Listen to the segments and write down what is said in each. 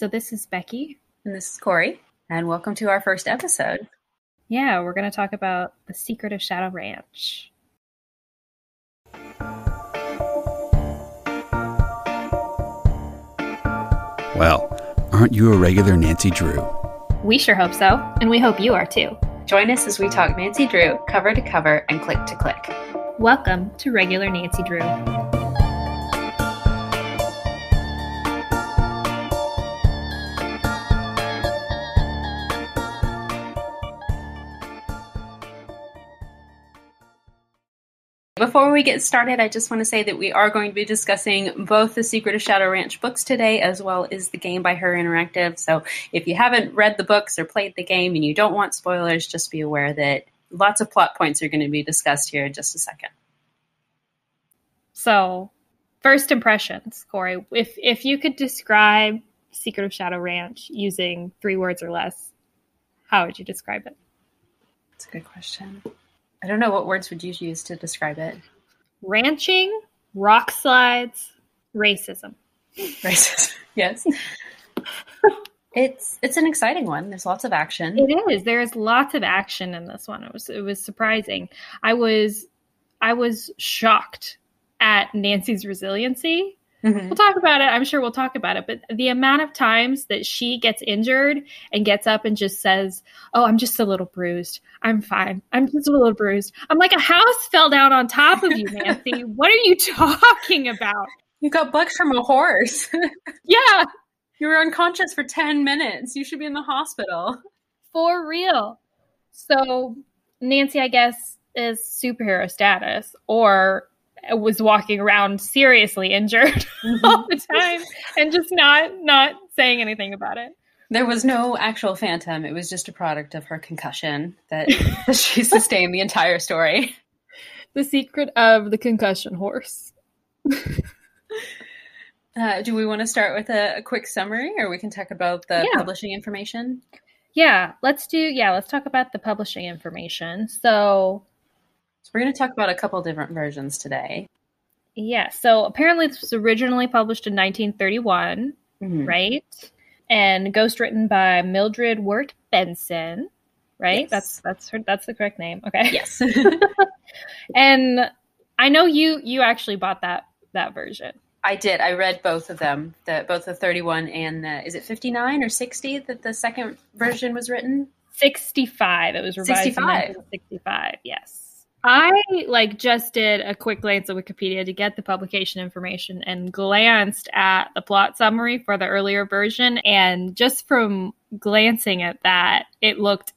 So this is Becky. And this is Corey. And welcome to our first episode. Yeah, we're going to talk about The Secret of Shadow Ranch. Well, aren't you a regular Nancy Drew? We sure hope so, and we hope you are too. Join us as we talk Nancy Drew cover to cover and click to click. Welcome to Regular Nancy Drew. Before we get started, I just want to say that we are going to be discussing both the Secret of Shadow Ranch books today, as well as the game by Her Interactive. So if you haven't read the books or played the game and you don't want spoilers, just be aware that lots of plot points are going to be discussed here in just a second. So, first impressions, Corey. If if you could describe Secret of Shadow Ranch using three words or less, how would you describe it? That's a good question. I don't know what words would you use to describe it. Ranching, rock slides, racism. Racism. yes. it's it's an exciting one. There's lots of action. It is. There is lots of action in this one. It was it was surprising. I was I was shocked at Nancy's resiliency Mm-hmm. We'll talk about it. I'm sure we'll talk about it. But the amount of times that she gets injured and gets up and just says, Oh, I'm just a little bruised. I'm fine. I'm just a little bruised. I'm like, a house fell down on top of you, Nancy. what are you talking about? You got bucked from a horse. yeah. You were unconscious for 10 minutes. You should be in the hospital. For real. So, Nancy, I guess, is superhero status or was walking around seriously injured mm-hmm. all the time and just not not saying anything about it. There was no actual phantom. It was just a product of her concussion that she sustained the entire story. The secret of the concussion horse. Uh, do we want to start with a, a, quick summary or we can talk about the yeah. publishing information? Yeah, let's do yeah, let's talk about the publishing information. So so we're going to talk about a couple different versions today. Yeah. So apparently this was originally published in 1931, mm-hmm. right? And ghostwritten by Mildred Wirt Benson, right? Yes. That's that's her that's the correct name. Okay. Yes. and I know you you actually bought that that version. I did. I read both of them, the both the 31 and the is it 59 or 60 that the second version was written? 65. It was revised 65. 65. Yes. I like just did a quick glance at Wikipedia to get the publication information and glanced at the plot summary for the earlier version. And just from glancing at that, it looked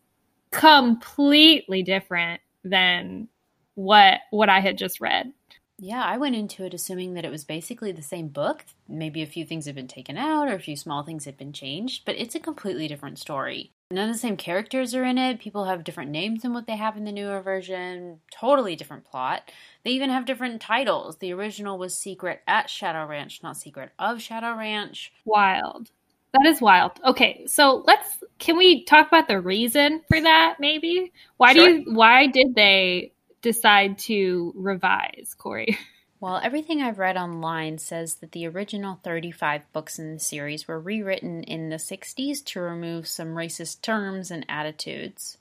completely different than what what I had just read. Yeah, I went into it assuming that it was basically the same book. Maybe a few things have been taken out or a few small things have been changed, but it's a completely different story. None of the same characters are in it. People have different names than what they have in the newer version. Totally different plot. They even have different titles. The original was Secret at Shadow Ranch, not Secret of Shadow Ranch. Wild. That is wild. Okay, so let's can we talk about the reason for that maybe? Why sure. do you why did they decide to revise, Corey? Well, everything I've read online says that the original 35 books in the series were rewritten in the 60s to remove some racist terms and attitudes.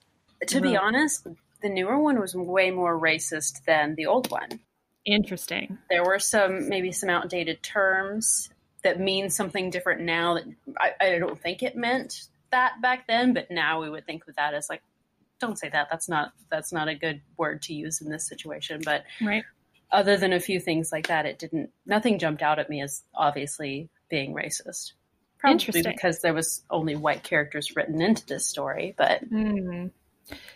To be honest, the newer one was way more racist than the old one. Interesting. There were some, maybe some outdated terms that mean something different now that I, I don't think it meant that back then, but now we would think of that as like, don't say that. That's not that's not a good word to use in this situation. But right other than a few things like that, it didn't. Nothing jumped out at me as obviously being racist. Probably because there was only white characters written into this story. But mm.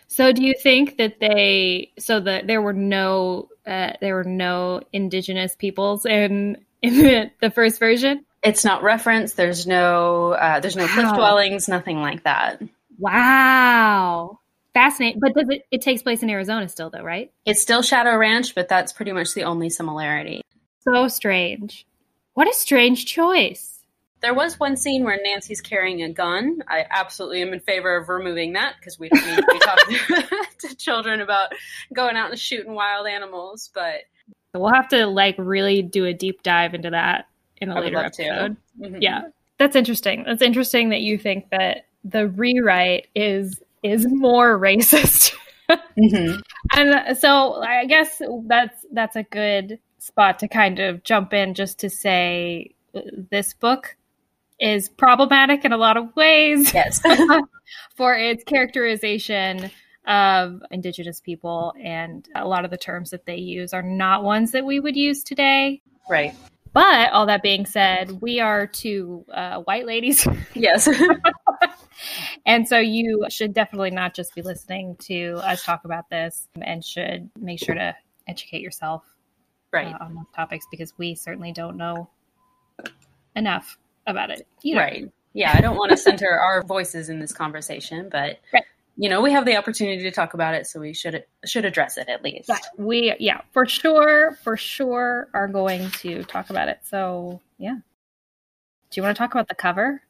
so, do you think that they? So that there were no uh, there were no indigenous peoples in in the, the first version. It's not referenced. There's no uh, there's no wow. cliff dwellings. Nothing like that. Wow fascinating. But does it, it takes place in Arizona still, though, right? It's still Shadow Ranch, but that's pretty much the only similarity. So strange. What a strange choice. There was one scene where Nancy's carrying a gun. I absolutely am in favor of removing that because we don't need to be talking to children about going out and shooting wild animals. But we'll have to like really do a deep dive into that in a later episode. Mm-hmm. Yeah. That's interesting. That's interesting that you think that the rewrite is is more racist. mm-hmm. And so I guess that's that's a good spot to kind of jump in just to say uh, this book is problematic in a lot of ways. Yes. for its characterization of indigenous people and a lot of the terms that they use are not ones that we would use today. Right. But all that being said, we are two uh, white ladies. Yes. and so you should definitely not just be listening to us talk about this and should make sure to educate yourself right. Uh, on those topics because we certainly don't know enough about it. Either. Right. Yeah, I don't want to center our voices in this conversation, but right you know, we have the opportunity to talk about it, so we should should address it at least. Yeah, we yeah, for sure, for sure are going to talk about it. So yeah. Do you want to talk about the cover?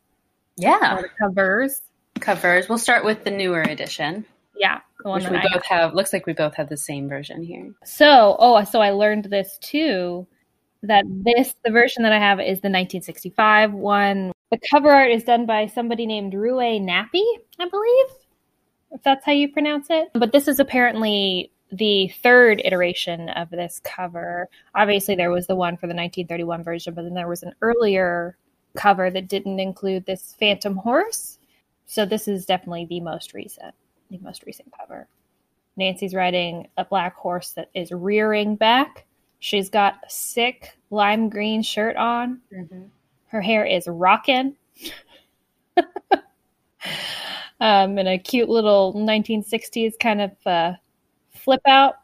Yeah. Or the covers. Covers. We'll start with the newer edition. Yeah. which we both have. Looks like we both have the same version here. So, oh, so I learned this too that this, the version that I have is the 1965 one. The cover art is done by somebody named Rue Nappi, I believe if that's how you pronounce it. But this is apparently the third iteration of this cover. Obviously, there was the one for the 1931 version, but then there was an earlier cover that didn't include this phantom horse. So this is definitely the most recent, the most recent cover. Nancy's riding a black horse that is rearing back. She's got a sick lime green shirt on. Mm-hmm. Her hair is rocking. um, and a cute little 1960s kind of uh, flip out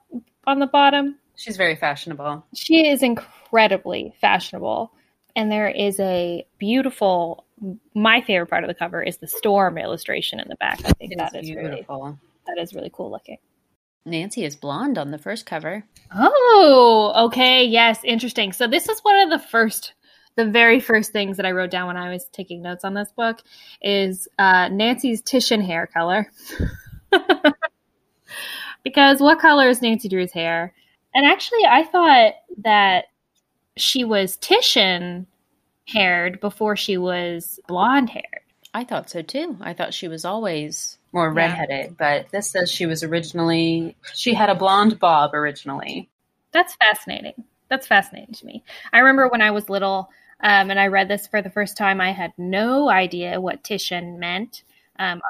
on the bottom. She's very fashionable. She is incredibly fashionable. And there is a beautiful, my favorite part of the cover is the storm illustration in the back. I think that is beautiful. Really, that is really cool looking. Nancy is blonde on the first cover. Oh, okay. Yes, interesting. So this is one of the first the very first things that I wrote down when I was taking notes on this book is uh, Nancy's Titian hair color. because what color is Nancy Drew's hair? And actually, I thought that she was Titian haired before she was blonde haired. I thought so too. I thought she was always more redheaded, yeah. but this says she was originally, she had a blonde bob originally. That's fascinating. That's fascinating to me. I remember when I was little, um, and I read this for the first time. I had no idea what Titian meant, um,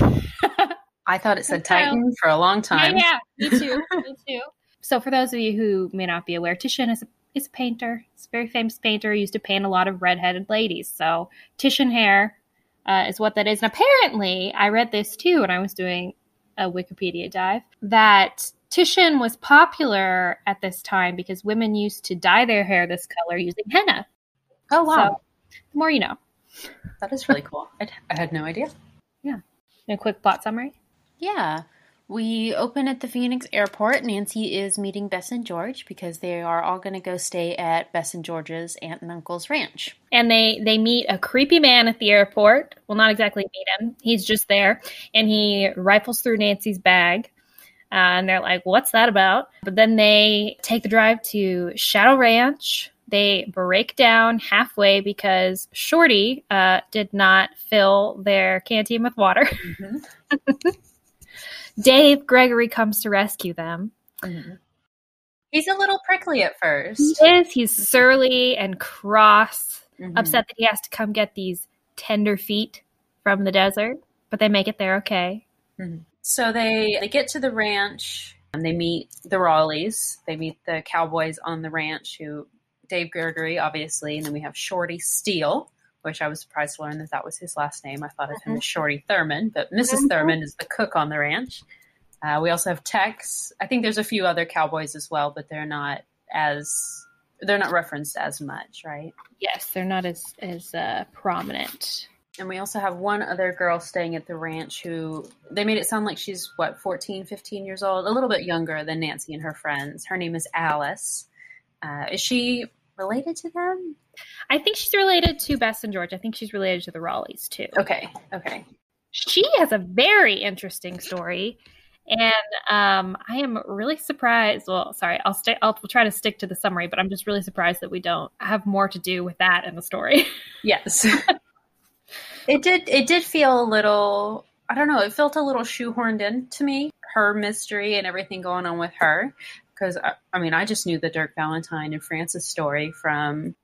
obviously. I thought it said Titan for a long time. Yeah, yeah me too. me too. So, for those of you who may not be aware, Titian is a, is a painter. He's a very famous painter. He used to paint a lot of redheaded ladies. So, Titian hair uh, is what that is. And apparently, I read this too when I was doing a Wikipedia dive that Titian was popular at this time because women used to dye their hair this color using henna. Oh wow! So, the more you know. That is really cool. I, I had no idea. Yeah. A quick plot summary. Yeah. We open at the Phoenix airport. Nancy is meeting Bess and George because they are all going to go stay at Bess and George's aunt and uncle's ranch. And they they meet a creepy man at the airport. Well, not exactly meet him. He's just there, and he rifles through Nancy's bag. Uh, and they're like, "What's that about?" But then they take the drive to Shadow Ranch, they break down halfway because Shorty uh, did not fill their canteen with water. Mm-hmm. Dave Gregory comes to rescue them. Mm-hmm. He's a little prickly at first. He is. He's surly and cross, mm-hmm. upset that he has to come get these tender feet from the desert, but they make it there okay. Mm-hmm. So they they get to the ranch and they meet the Rawleys. They meet the cowboys on the ranch who Dave Gregory, obviously, and then we have Shorty Steele, which I was surprised to learn that that was his last name. I thought of him as Shorty Thurman, but missus mm-hmm. Thurman is the cook on the ranch. Uh, we also have Tex. I think there's a few other cowboys as well, but they're not as they're not referenced as much, right? Yes, they're not as as uh, prominent. And we also have one other girl staying at the ranch who they made it sound like she's what 14, 15 years old, a little bit younger than Nancy and her friends. Her name is Alice. Uh, is she related to them? I think she's related to Bess and George. I think she's related to the Rawleys too. Okay. Okay. She has a very interesting story. And um, I am really surprised. Well, sorry, I'll stay. I'll try to stick to the summary, but I'm just really surprised that we don't have more to do with that in the story. Yes, it did. It did feel a little. I don't know. It felt a little shoehorned in to me. Her mystery and everything going on with her, because I, I mean, I just knew the Dirk Valentine and Frances story from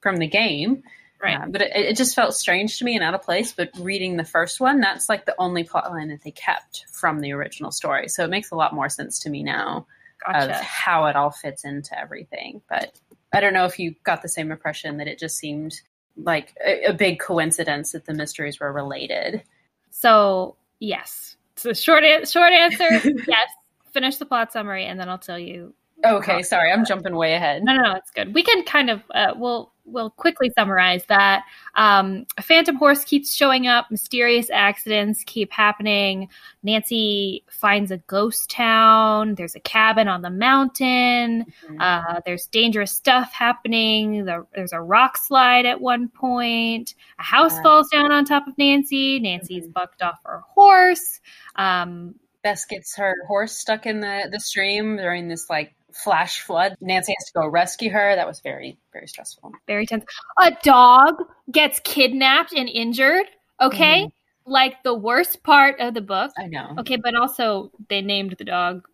from the game. Right. Uh, but it, it, just felt strange to me and out of place. But reading the first one, that's like the only plotline that they kept from the original story. So it makes a lot more sense to me now gotcha. of how it all fits into everything. But I don't know if you got the same impression that it just seemed like a, a big coincidence that the mysteries were related. So yes, so short short answer yes. Finish the plot summary and then I'll tell you. Okay, sorry, I'm jumping way ahead. No, no, no, it's good. We can kind of uh, we'll we'll quickly summarize that um, a phantom horse keeps showing up, mysterious accidents keep happening. Nancy finds a ghost town. There's a cabin on the mountain. Mm-hmm. Uh, there's dangerous stuff happening. The, there's a rock slide at one point. A house yeah. falls down on top of Nancy. Nancy's mm-hmm. bucked off her horse. Um, Bess gets her horse stuck in the, the stream during this like flash flood. Nancy has to go rescue her. That was very, very stressful. Very tense. A dog gets kidnapped and injured. Okay. Mm. Like the worst part of the book. I know. Okay, but also they named the dog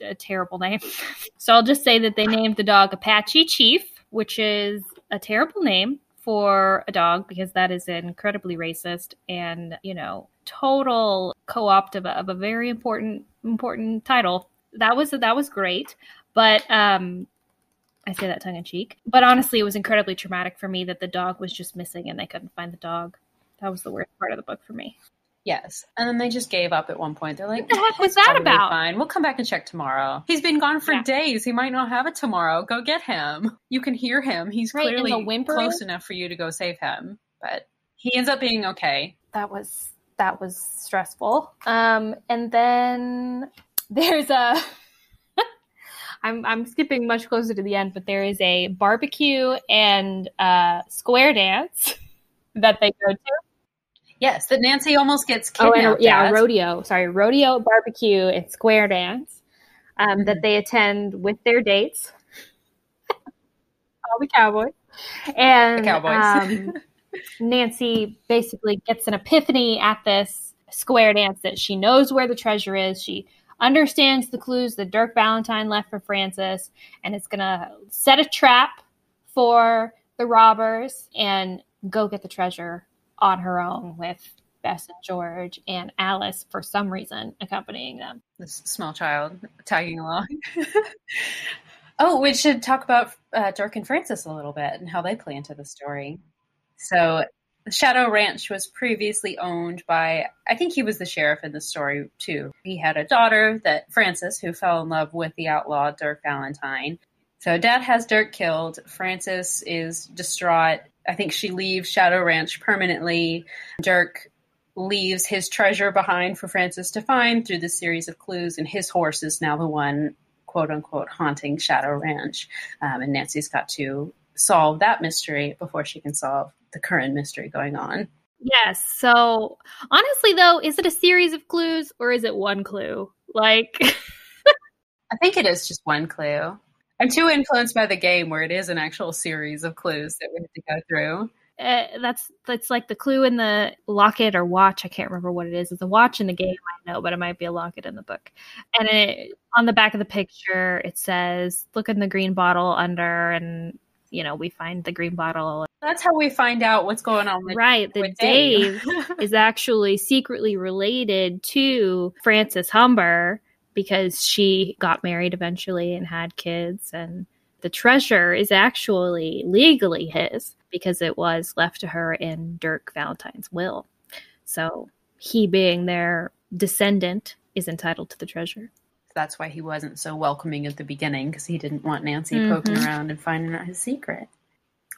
a terrible name. so I'll just say that they named the dog Apache Chief, which is a terrible name for a dog because that is incredibly racist and, you know, total co-opt of a, of a very important important title. That was that was great. But um, I say that tongue in cheek. But honestly, it was incredibly traumatic for me that the dog was just missing and they couldn't find the dog. That was the worst part of the book for me. Yes, and then they just gave up at one point. They're like, "What the heck was that totally about?" Fine, we'll come back and check tomorrow. He's been gone for yeah. days. He might not have it tomorrow. Go get him. You can hear him. He's right, clearly close enough for you to go save him. But he ends up being okay. That was that was stressful. Um, and then there's a I'm I'm skipping much closer to the end, but there is a barbecue and uh, square dance that they go to. Yes, that Nancy almost gets kidnapped. Oh, and, yeah, rodeo. Sorry, rodeo, barbecue, and square dance um, mm-hmm. that they attend with their dates. All the cowboys and the cowboys. um, Nancy basically gets an epiphany at this square dance that she knows where the treasure is. She understands the clues that Dirk Valentine left for Frances and it's going to set a trap for the robbers and go get the treasure on her own with Bess and George and Alice for some reason accompanying them. This small child tagging along. oh, we should talk about uh, Dirk and Frances a little bit and how they play into the story. So Shadow Ranch was previously owned by, I think he was the sheriff in the story too. He had a daughter that Frances, who fell in love with the outlaw Dirk Valentine. So dad has Dirk killed. Frances is distraught. I think she leaves Shadow Ranch permanently. Dirk leaves his treasure behind for Frances to find through the series of clues, and his horse is now the one, quote unquote, haunting Shadow Ranch. Um, and Nancy's got to solve that mystery before she can solve the current mystery going on. Yes. So honestly, though, is it a series of clues or is it one clue? Like, I think it is just one clue. I'm too influenced by the game where it is an actual series of clues that we have to go through. Uh, that's that's like the clue in the locket or watch. I can't remember what it is. It's a watch in the game, I know, but it might be a locket in the book. And it, on the back of the picture, it says, "Look in the green bottle under," and you know, we find the green bottle. That's how we find out what's going on with Right. The with Dave, Dave is actually secretly related to Frances Humber because she got married eventually and had kids and the treasure is actually legally his because it was left to her in Dirk Valentine's will. So he being their descendant is entitled to the treasure. That's why he wasn't so welcoming at the beginning because he didn't want Nancy mm-hmm. poking around and finding out his secret.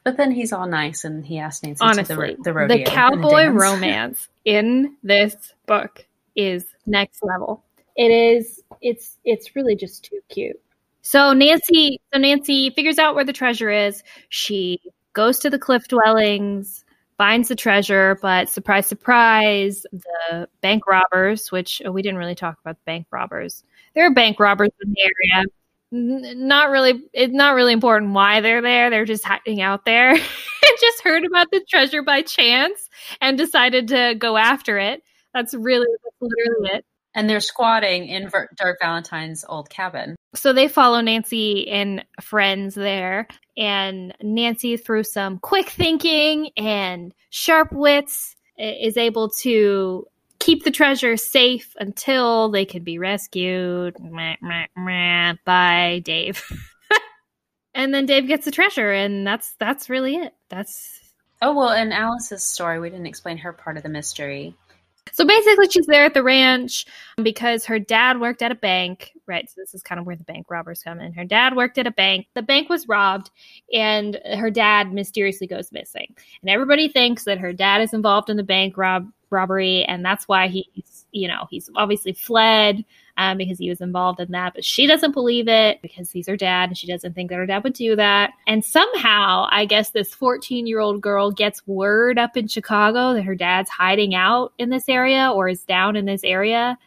But then he's all nice and he asks Nancy Honestly, to the, the rodeo. The cowboy romance in this book is next level. It is it's it's really just too cute. So Nancy so Nancy figures out where the treasure is. She goes to the cliff dwellings, finds the treasure, but surprise, surprise, the bank robbers, which oh, we didn't really talk about the bank robbers. There are bank robbers in the area. Not really, it's not really important why they're there. They're just hiding out there. just heard about the treasure by chance and decided to go after it. That's really that's literally it. And they're squatting in Dirk Valentine's old cabin. So they follow Nancy and friends there. And Nancy, through some quick thinking and sharp wits, is able to keep the treasure safe until they can be rescued by Dave. and then Dave gets the treasure, and that's that's really it. That's oh well. In Alice's story, we didn't explain her part of the mystery. So basically, she's there at the ranch um, because her dad worked at a bank, right? So this is kind of where the bank robbers come in. Her dad worked at a bank. The bank was robbed, and her dad mysteriously goes missing. And everybody thinks that her dad is involved in the bank rob robbery, and that's why he's, you know, he's obviously fled um, because he was involved in that. But she doesn't believe it because he's her dad and she doesn't think that her dad would do that. And somehow, I guess this 14 year old girl gets word up in Chicago that her dad's hiding out in this area or is down in this area.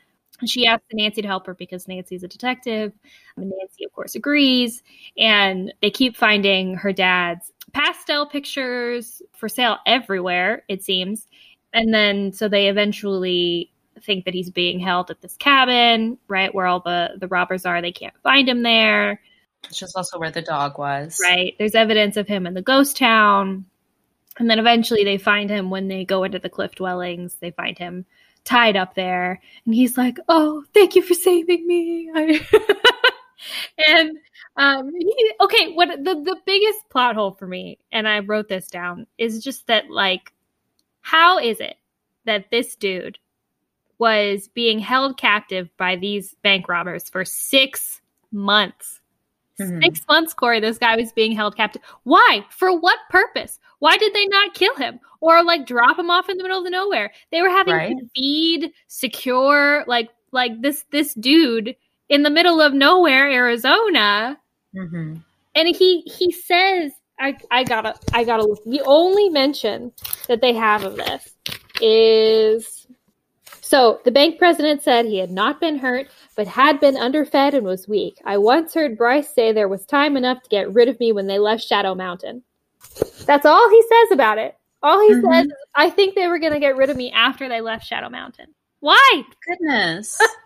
And she asks Nancy to help her because Nancy's a detective. And Nancy, of course, agrees. And they keep finding her dad's pastel pictures for sale everywhere, it seems. And then so they eventually think that he's being held at this cabin, right where all the the robbers are. They can't find him there. Which is also where the dog was. Right. There's evidence of him in the ghost town. And then eventually they find him when they go into the cliff dwellings. They find him tied up there. And he's like, Oh, thank you for saving me. and um he, okay, what the, the biggest plot hole for me, and I wrote this down, is just that like, how is it that this dude was being held captive by these bank robbers for six months. Mm-hmm. Six months, Corey, this guy was being held captive. Why? For what purpose? Why did they not kill him or like drop him off in the middle of the nowhere? They were having right. to feed, secure, like like this this dude in the middle of nowhere, Arizona. Mm-hmm. And he he says, I I gotta I gotta look. The only mention that they have of this is so the bank president said he had not been hurt, but had been underfed and was weak. I once heard Bryce say there was time enough to get rid of me when they left Shadow Mountain. That's all he says about it. All he mm-hmm. says, I think they were to get rid of me after they left Shadow Mountain. Why? Goodness.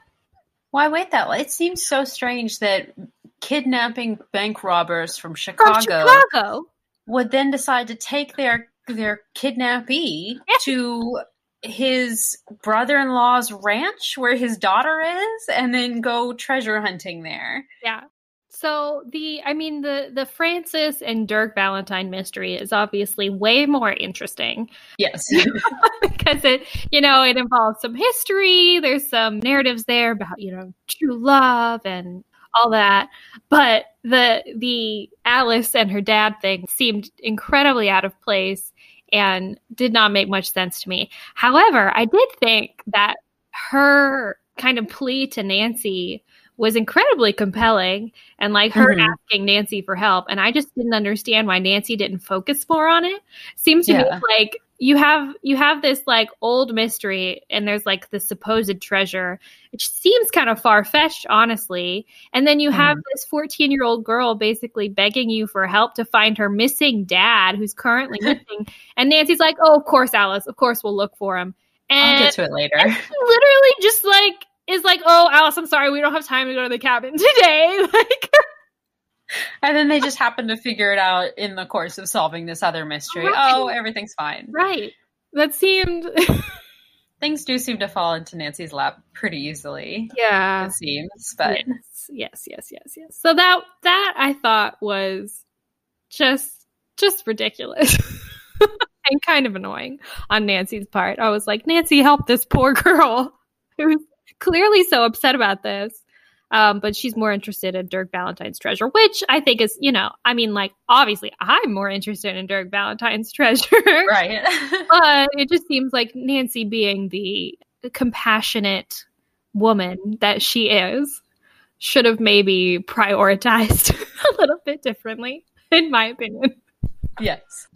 Why wait that long? It seems so strange that kidnapping bank robbers from Chicago, from Chicago. would then decide to take their their kidnappee yeah. to his brother-in-law's ranch where his daughter is and then go treasure hunting there. Yeah. So the I mean the the Frances and Dirk Valentine mystery is obviously way more interesting. Yes. because it you know it involves some history, there's some narratives there about, you know, true love and all that. But the the Alice and her dad thing seemed incredibly out of place and did not make much sense to me. However, I did think that her kind of plea to Nancy was incredibly compelling and like her mm-hmm. asking Nancy for help and I just didn't understand why Nancy didn't focus more on it. Seems to yeah. me like you have you have this like old mystery and there's like the supposed treasure which seems kind of far-fetched honestly and then you have mm. this 14 year old girl basically begging you for help to find her missing dad who's currently missing and nancy's like oh of course alice of course we'll look for him and i'll get to it later literally just like is like oh alice i'm sorry we don't have time to go to the cabin today like and then they just happen to figure it out in the course of solving this other mystery. Right. Oh, everything's fine. Right. That seemed. Things do seem to fall into Nancy's lap pretty easily. Yeah. It seems, but. Yes, yes, yes, yes. yes. So that that I thought was just just ridiculous. and kind of annoying on Nancy's part. I was like, Nancy, help this poor girl who's clearly so upset about this. Um, but she's more interested in Dirk Valentine's treasure, which I think is, you know, I mean, like, obviously I'm more interested in Dirk Valentine's treasure. Right. but it just seems like Nancy being the compassionate woman that she is should have maybe prioritized a little bit differently, in my opinion. Yes.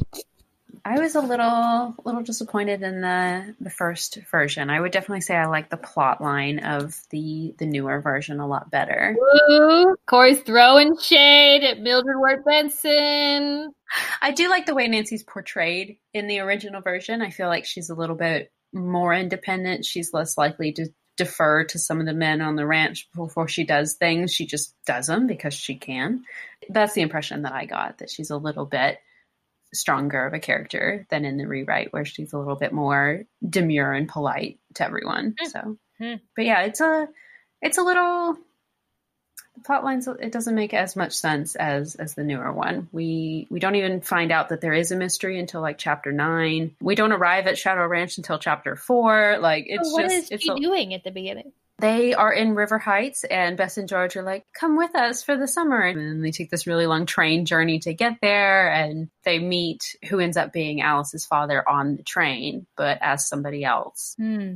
I was a little little disappointed in the the first version. I would definitely say I like the plot line of the the newer version a lot better. Ooh, Corey's throwing shade at Mildred Wirt Benson. I do like the way Nancy's portrayed in the original version. I feel like she's a little bit more independent. She's less likely to defer to some of the men on the ranch before she does things. She just does them because she can. That's the impression that I got that she's a little bit stronger of a character than in the rewrite where she's a little bit more demure and polite to everyone. Mm. So, mm. but yeah, it's a it's a little the plot lines it doesn't make as much sense as as the newer one. We we don't even find out that there is a mystery until like chapter 9. We don't arrive at Shadow Ranch until chapter 4. Like it's so what just is she a, doing at the beginning? They are in River Heights, and Bess and George are like, "Come with us for the summer." And they take this really long train journey to get there, and they meet who ends up being Alice's father on the train, but as somebody else. Hmm.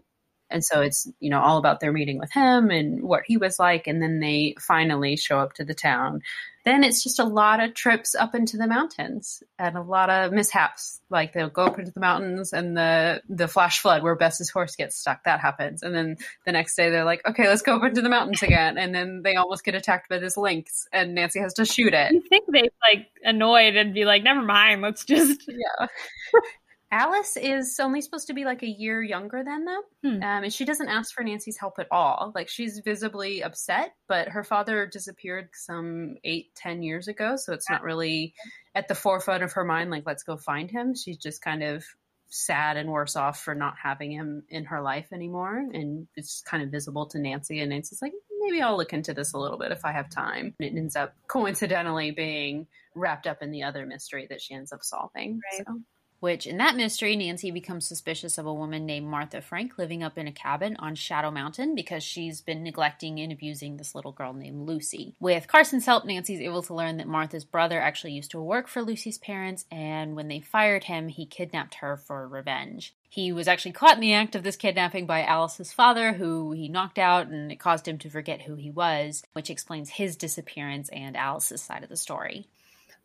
And so it's you know all about their meeting with him and what he was like, and then they finally show up to the town then it's just a lot of trips up into the mountains and a lot of mishaps. Like they'll go up into the mountains and the the flash flood where Bess's horse gets stuck. That happens, and then the next day they're like, okay, let's go up into the mountains again, and then they almost get attacked by this lynx, and Nancy has to shoot it. You think they like annoyed and be like, never mind, let's just yeah. Alice is only supposed to be like a year younger than them, hmm. um, and she doesn't ask for Nancy's help at all. Like she's visibly upset, but her father disappeared some eight, ten years ago, so it's not really at the forefront of her mind. Like, let's go find him. She's just kind of sad and worse off for not having him in her life anymore, and it's kind of visible to Nancy. And Nancy's like, maybe I'll look into this a little bit if I have time. And it ends up coincidentally being wrapped up in the other mystery that she ends up solving. Right. So which in that mystery, Nancy becomes suspicious of a woman named Martha Frank living up in a cabin on Shadow Mountain because she's been neglecting and abusing this little girl named Lucy. With Carson's help, Nancy's able to learn that Martha's brother actually used to work for Lucy's parents, and when they fired him, he kidnapped her for revenge. He was actually caught in the act of this kidnapping by Alice's father, who he knocked out, and it caused him to forget who he was, which explains his disappearance and Alice's side of the story.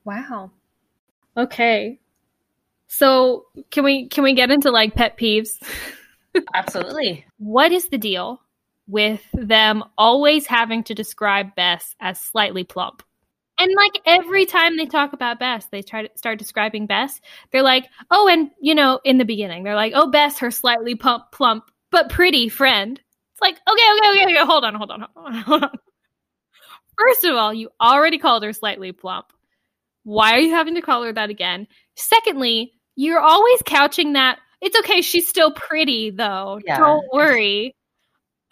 Wow. Okay. So can we can we get into like pet peeves? Absolutely. what is the deal with them always having to describe Bess as slightly plump? And like every time they talk about Bess, they try to start describing Bess. They're like, oh, and you know, in the beginning, they're like, oh, Bess, her slightly plump, plump but pretty friend. It's like, okay, okay, okay, okay, hold on, hold on, hold on, hold on. First of all, you already called her slightly plump. Why are you having to call her that again? Secondly, you're always couching that. It's okay. She's still pretty, though. Yeah. Don't worry.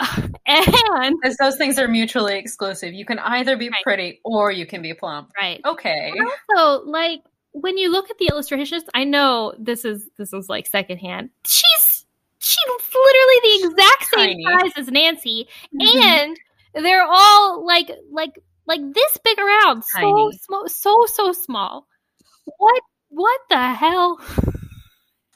and as those things are mutually exclusive, you can either be right. pretty or you can be plump. Right. Okay. And also, like when you look at the illustrations, I know this is this is like secondhand. She's she's literally the exact same Tiny. size as Nancy, mm-hmm. and they're all like like like this big around, so small, so so small. What what the hell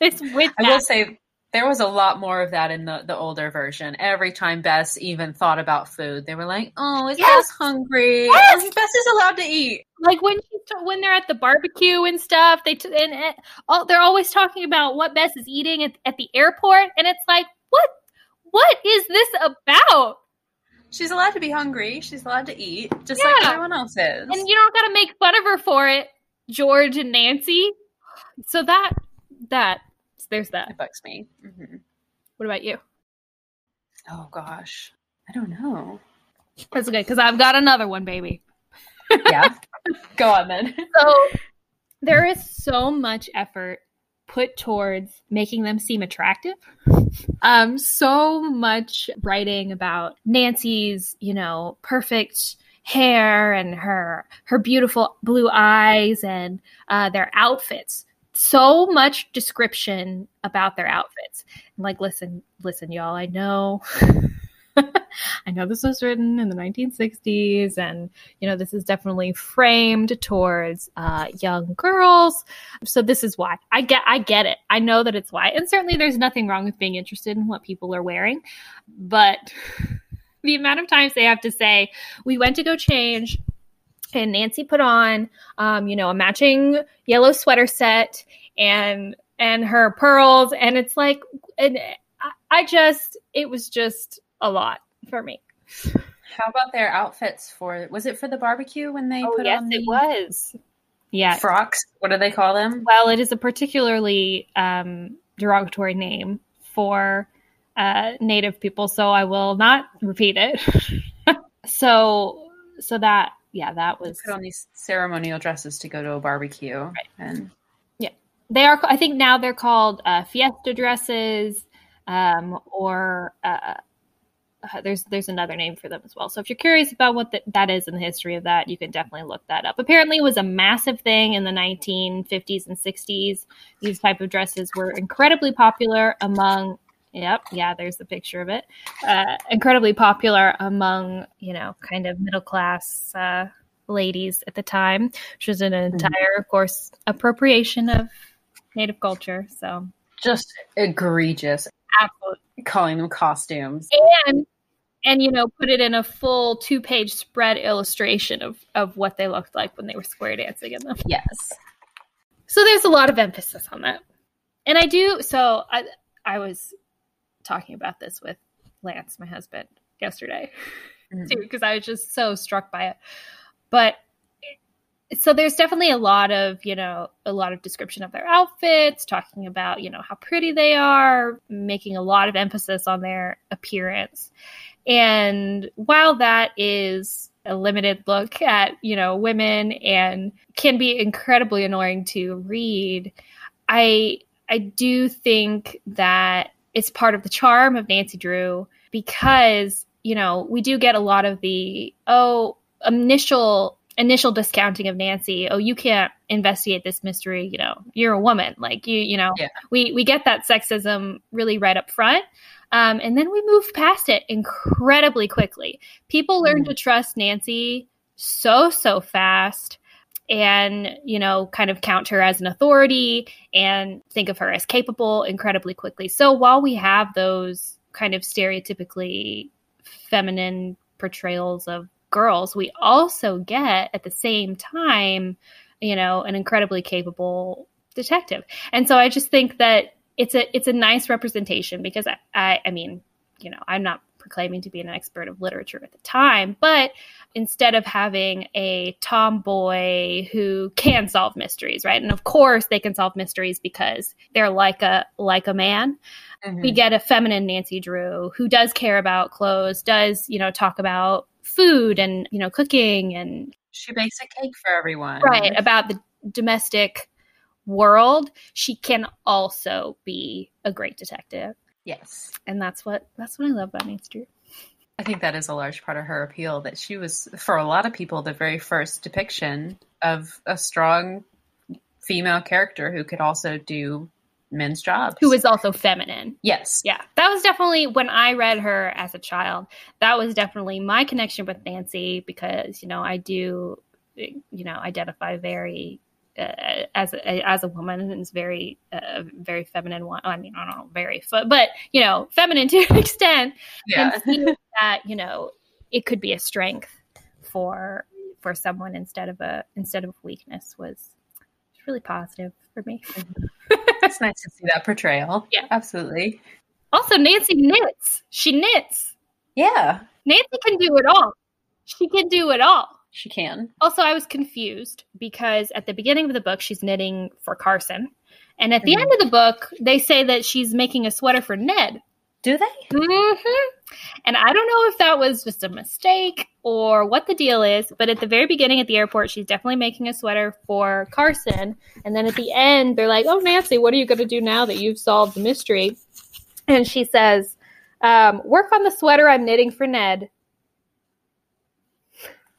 is with? I will say there was a lot more of that in the, the older version. Every time Bess even thought about food, they were like, "Oh, is yes! Bess hungry? Yes! Oh, Bess is allowed to eat." Like when when they're at the barbecue and stuff, they t- and, and all, they're always talking about what Bess is eating at, at the airport, and it's like, what what is this about? She's allowed to be hungry. She's allowed to eat, just yeah. like everyone else is. And you don't got to make fun of her for it. George and Nancy. So that that there's that. It bugs me. Mm-hmm. What about you? Oh gosh, I don't know. That's okay because I've got another one, baby. yeah, go on then. So there is so much effort put towards making them seem attractive. Um, so much writing about Nancy's, you know, perfect hair and her her beautiful blue eyes and uh, their outfits. So much description about their outfits. Like listen listen y'all i know i know this was written in the 1960s and you know this is definitely framed towards uh, young girls. So this is why. I get i get it. I know that it's why. And certainly there's nothing wrong with being interested in what people are wearing but the amount of times they have to say, we went to go change and Nancy put on, um, you know, a matching yellow sweater set and and her pearls, and it's like, and I just, it was just a lot for me. How about their outfits for? Was it for the barbecue when they oh, put yes, on the it was. Yeah, frocks. What do they call them? Well, it is a particularly um, derogatory name for uh, Native people, so I will not repeat it. so, so that yeah, that was they put on these ceremonial dresses to go to a barbecue, right. and yeah, they are. I think now they're called uh, fiesta dresses, um, or uh, uh, there's there's another name for them as well. So if you're curious about what the, that is in the history of that, you can definitely look that up. Apparently, it was a massive thing in the 1950s and 60s. These type of dresses were incredibly popular among. Yep, yeah, there's the picture of it. Uh, incredibly popular among you know kind of middle class uh, ladies at the time, which was an mm-hmm. entire, mm-hmm. of course, appropriation of native culture. So just egregious. Absolutely. Calling them costumes. And and you know put it in a full two page spread illustration of of what they looked like when they were square dancing in them yes so there's a lot of emphasis on that and i do so i i was talking about this with lance my husband yesterday mm-hmm. too because i was just so struck by it but so there's definitely a lot of you know a lot of description of their outfits talking about you know how pretty they are making a lot of emphasis on their appearance and while that is a limited look at, you know, women and can be incredibly annoying to read, I I do think that it's part of the charm of Nancy Drew because, you know, we do get a lot of the oh initial initial discounting of Nancy. Oh, you can't investigate this mystery, you know, you're a woman. Like you, you know, yeah. we we get that sexism really right up front. Um, and then we move past it incredibly quickly. People learn mm. to trust Nancy so, so fast and, you know, kind of count her as an authority and think of her as capable incredibly quickly. So while we have those kind of stereotypically feminine portrayals of girls, we also get at the same time, you know, an incredibly capable detective. And so I just think that it's a it's a nice representation because I, I, I mean you know I'm not proclaiming to be an expert of literature at the time, but instead of having a tomboy who can solve mysteries, right? And of course they can solve mysteries because they're like a like a man. Mm-hmm. We get a feminine Nancy Drew who does care about clothes, does, you know, talk about food and, you know, cooking and she bakes a cake for everyone. Right, about the domestic world, she can also be a great detective. Yes. And that's what that's what I love about Nancy Drew. I think that is a large part of her appeal that she was for a lot of people the very first depiction of a strong female character who could also do men's jobs. Who was also feminine. Yes. Yeah. That was definitely when I read her as a child, that was definitely my connection with Nancy because, you know, I do you know, identify very uh, as a, as a woman and it's very uh, very feminine one. I mean, I don't know, very, but you know, feminine to an extent. Yeah. That you know, it could be a strength for for someone instead of a instead of weakness was really positive for me. it's nice to see that portrayal. Yeah, absolutely. Also, Nancy knits. She knits. Yeah, Nancy can do it all. She can do it all she can. Also, I was confused because at the beginning of the book, she's knitting for Carson. And at the mm-hmm. end of the book, they say that she's making a sweater for Ned. Do they? Mm-hmm. And I don't know if that was just a mistake or what the deal is, but at the very beginning at the airport, she's definitely making a sweater for Carson. And then at the end, they're like, oh, Nancy, what are you going to do now that you've solved the mystery? And she says, um, work on the sweater I'm knitting for Ned.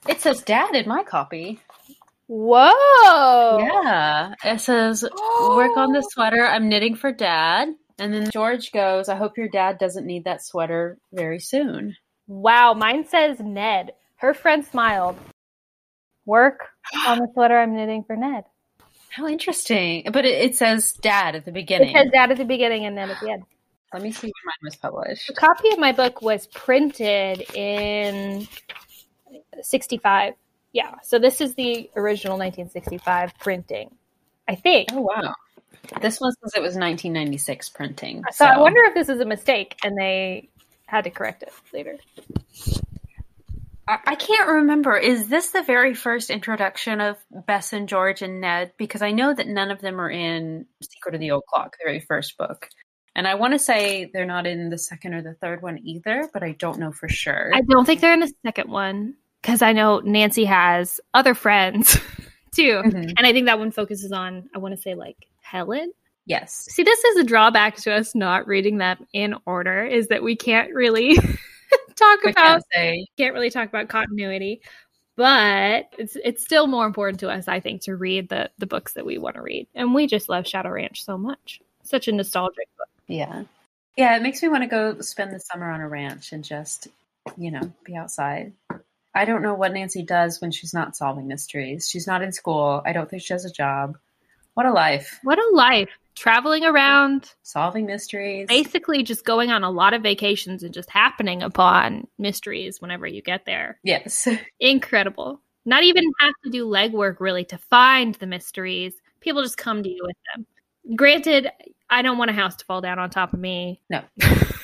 It says dad in my copy. Whoa. Yeah. It says work on the sweater. I'm knitting for dad. And then George goes, I hope your dad doesn't need that sweater very soon. Wow. Mine says Ned. Her friend smiled. Work on the sweater I'm knitting for Ned. How interesting. But it, it says dad at the beginning. It says dad at the beginning and then at the end. Let me see when mine was published. A copy of my book was printed in 65. Yeah. So this is the original 1965 printing. I think. Oh wow. This one says it was 1996 printing. So, I wonder if this is a mistake and they had to correct it later. I, I can't remember. Is this the very first introduction of Bess and George and Ned? Because I know that none of them are in Secret of the Old Clock, the very first book. And I want to say they're not in the second or the third one either, but I don't know for sure. I don't think they're in the second one because I know Nancy has other friends too. Mm-hmm. And I think that one focuses on, I want to say, like Helen. Yes. See, this is a drawback to us not reading them in order, is that we can't really talk we about can't, can't really talk about continuity. But it's it's still more important to us, I think, to read the the books that we want to read. And we just love Shadow Ranch so much. Such a nostalgic book. Yeah. Yeah, it makes me want to go spend the summer on a ranch and just, you know, be outside. I don't know what Nancy does when she's not solving mysteries. She's not in school. I don't think she has a job. What a life. What a life. Traveling around, solving mysteries. Basically, just going on a lot of vacations and just happening upon mysteries whenever you get there. Yes. Incredible. Not even have to do legwork really to find the mysteries. People just come to you with them. Granted, I don't want a house to fall down on top of me. No.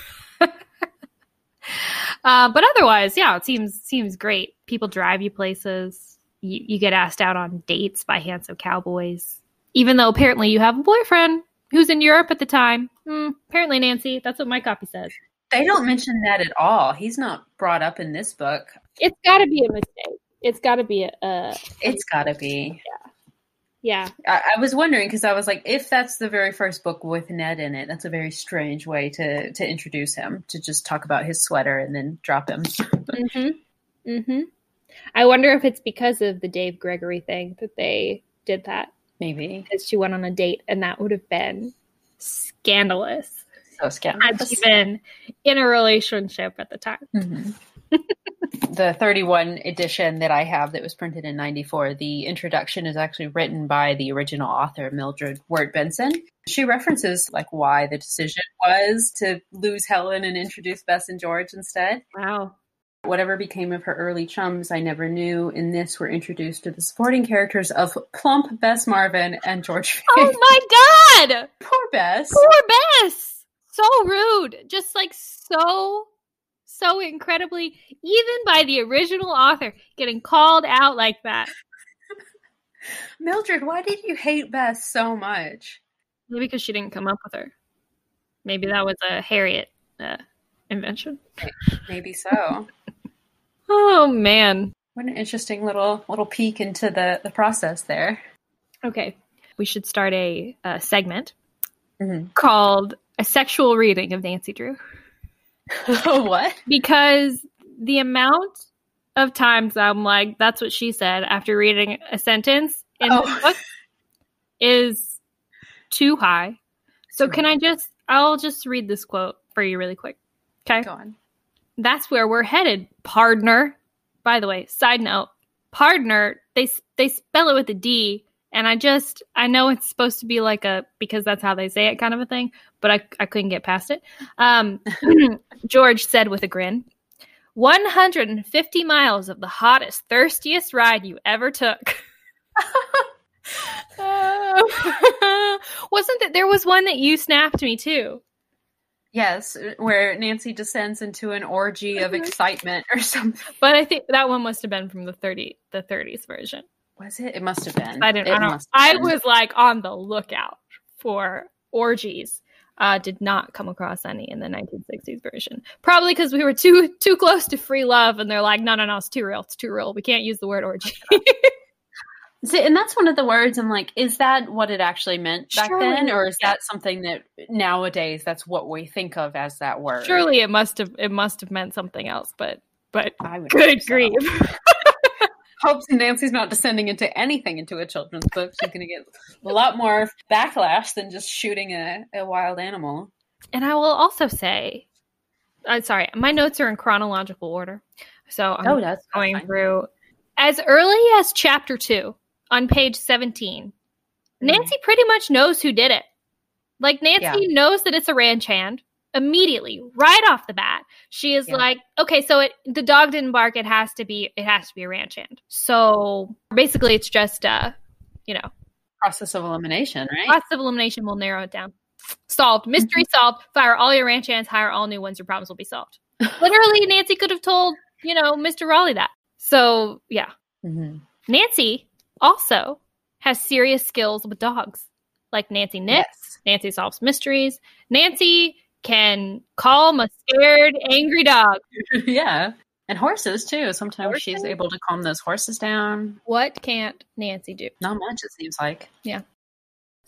uh, but otherwise, yeah, it seems seems great. People drive you places. You, you get asked out on dates by handsome cowboys. Even though apparently you have a boyfriend who's in Europe at the time. Mm, apparently, Nancy, that's what my copy says. They don't mention that at all. He's not brought up in this book. It's got to be a mistake. It's got to be a. a it's got to be. Yeah. Yeah. I, I was wondering because I was like, if that's the very first book with Ned in it, that's a very strange way to to introduce him to just talk about his sweater and then drop him. mm-hmm. Mm-hmm. I wonder if it's because of the Dave Gregory thing that they did that. Maybe because she went on a date, and that would have been scandalous. So scandalous. Had she been in a relationship at the time. Mm-hmm. The 31 edition that I have that was printed in 94, the introduction is actually written by the original author, Mildred Wirt Benson. She references like why the decision was to lose Helen and introduce Bess and George instead. Wow. Whatever became of her early chums, I never knew. In this, we're introduced to the supporting characters of plump Bess Marvin and George. Oh my god! Poor Bess. Poor Bess. So rude. Just like so so incredibly, even by the original author, getting called out like that. Mildred, why did you hate Bess so much? Maybe because she didn't come up with her. Maybe that was a Harriet uh, invention. Maybe so. oh man, what an interesting little little peek into the the process there. Okay, we should start a, a segment mm-hmm. called "A Sexual Reading of Nancy Drew." what? Because the amount of times I'm like, that's what she said after reading a sentence in oh. the book is too high. So can I just I'll just read this quote for you really quick. Okay. Go on. That's where we're headed, partner. By the way, side note, partner, they they spell it with a D and I just, I know it's supposed to be like a, because that's how they say it kind of a thing, but I, I couldn't get past it. Um, George said with a grin, 150 miles of the hottest, thirstiest ride you ever took. uh, wasn't that there was one that you snapped me too? Yes, where Nancy descends into an orgy of mm-hmm. excitement or something. But I think that one must have been from the 30 the 30s version. Was it? It must have been. I didn't. I, don't, I was like on the lookout for orgies. Uh, did not come across any in the 1960s version. Probably because we were too too close to free love, and they're like, no, no, no, it's too real. It's too real. We can't use the word orgy. See, and that's one of the words I'm like, is that what it actually meant back Surely. then, or is that something that nowadays that's what we think of as that word? Surely it must have it must have meant something else, but but good grief. So. hopes Nancy's not descending into anything into a children's book. She's going to get a lot more backlash than just shooting a, a wild animal. And I will also say, uh, sorry, my notes are in chronological order. So I'm oh, that's going fine. through as early as chapter two on page 17. Mm-hmm. Nancy pretty much knows who did it. Like, Nancy yeah. knows that it's a ranch hand immediately right off the bat she is yeah. like okay so it the dog didn't bark it has to be it has to be a ranch hand so basically it's just uh you know Process of elimination, right? Process of elimination will narrow it down. Solved. Mystery Mm-hmm. solved. Fire all your ranch hands. Hire all new ones. Your problems will be solved. Literally, Nancy could have told you know Mr. Rawley that. So yeah, Mm-hmm. Nancy also has serious skills with dogs, like Nancy knits. Yes. Nancy solves mysteries. Nancy can calm a scared, angry dog. yeah. And horses too. Sometimes she's able to calm those horses down. What can't Nancy do? Not much, it seems like. Yeah.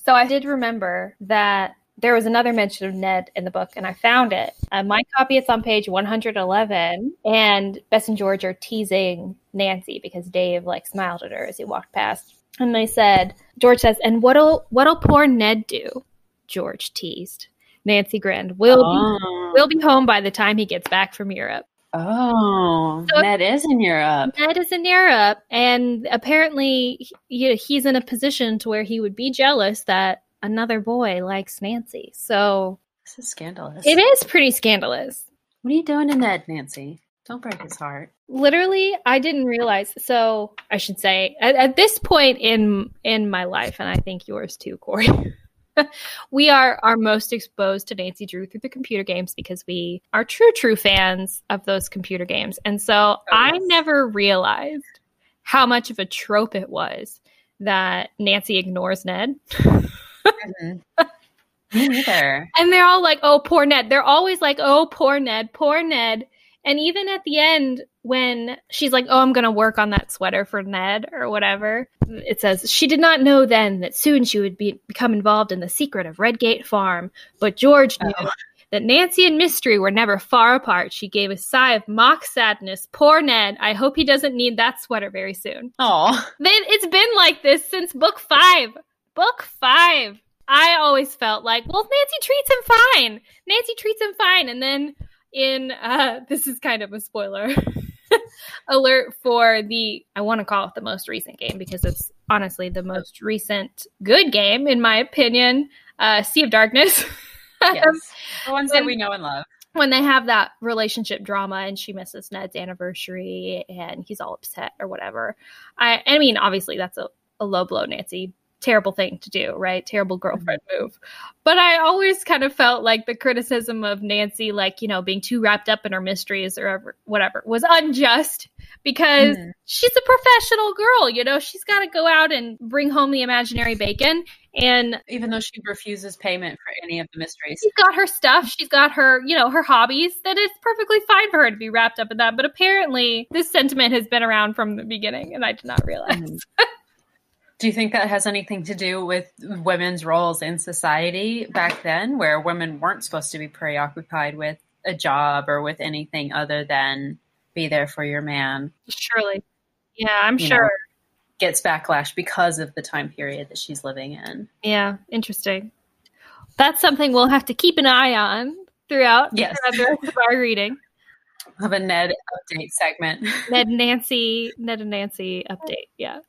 So I did remember that there was another mention of Ned in the book, and I found it. Uh, my copy, it's on page 111, and Bess and George are teasing Nancy because Dave like smiled at her as he walked past, and they said, George says, "And what'll what'll poor Ned do?" George teased. Nancy grinned. We'll be Oh, we'll be home by the time he gets back from Europe. oh So- Ned is in Europe. Ned is in Europe, and apparently he, he's in a position to where he would be jealous that another boy likes Nancy. So This is scandalous. it is pretty scandalous. What are you doing to Ned, Nancy? Don't break his heart. Literally, I didn't realize. So I should say, at, at this point in in my life, and I think yours too, Corey. we are are most exposed to Nancy Drew through the computer games because we are true true fans of those computer games. And so I yes. never realized how much of a trope it was that Nancy ignores Ned. Mhm. Me neither. And they're all like, "Oh, poor Ned." They're always like, "Oh, poor Ned, poor Ned." And even at the end, when she's like, "Oh, I'm going to work on that sweater for Ned" or whatever, it says she did not know then that soon she would be become involved in the secret of Red Gate Farm. But George knew Oh. that Nancy and Mystery were never far apart. She gave a sigh of mock sadness. Poor Ned. I hope he doesn't need that sweater very soon. Oh, They, it's been like this since book five. Book five. I always felt like, well, Nancy treats him fine. Nancy treats him fine. And then in, uh, this is kind of a spoiler alert for the, I want to call it the most recent game because it's honestly the most recent good game, in my opinion, uh, Sea of Darkness. yes. the ones that we know and love. when they have that relationship drama and she misses Ned's anniversary and he's all upset or whatever. I I mean, obviously that's a, a low blow, Nancy. Terrible thing to do, right? Terrible girlfriend move. But I always kind of felt like the criticism of Nancy, like, you know, being too wrapped up in her mysteries or ever, whatever, was unjust because Mhm. she's a professional girl. You know, she's got to go out and bring home the imaginary bacon. And Even though she refuses payment for any of the mysteries. she's got her stuff she's got her you know her hobbies that it's perfectly fine for her to be wrapped up in that but apparently this sentiment has been around from the beginning and i did not realize Mhm. Do you think that has anything to do with women's roles in society back then, where women weren't supposed to be preoccupied with a job or with anything other than be there for your man? surely yeah i'm You sure know. Gets backlash because of the time period that she's living in. yeah interesting that's something we'll have to keep an eye on throughout, Yes. throughout the rest of our reading Of a Ned update segment. ned and nancy ned and nancy update yeah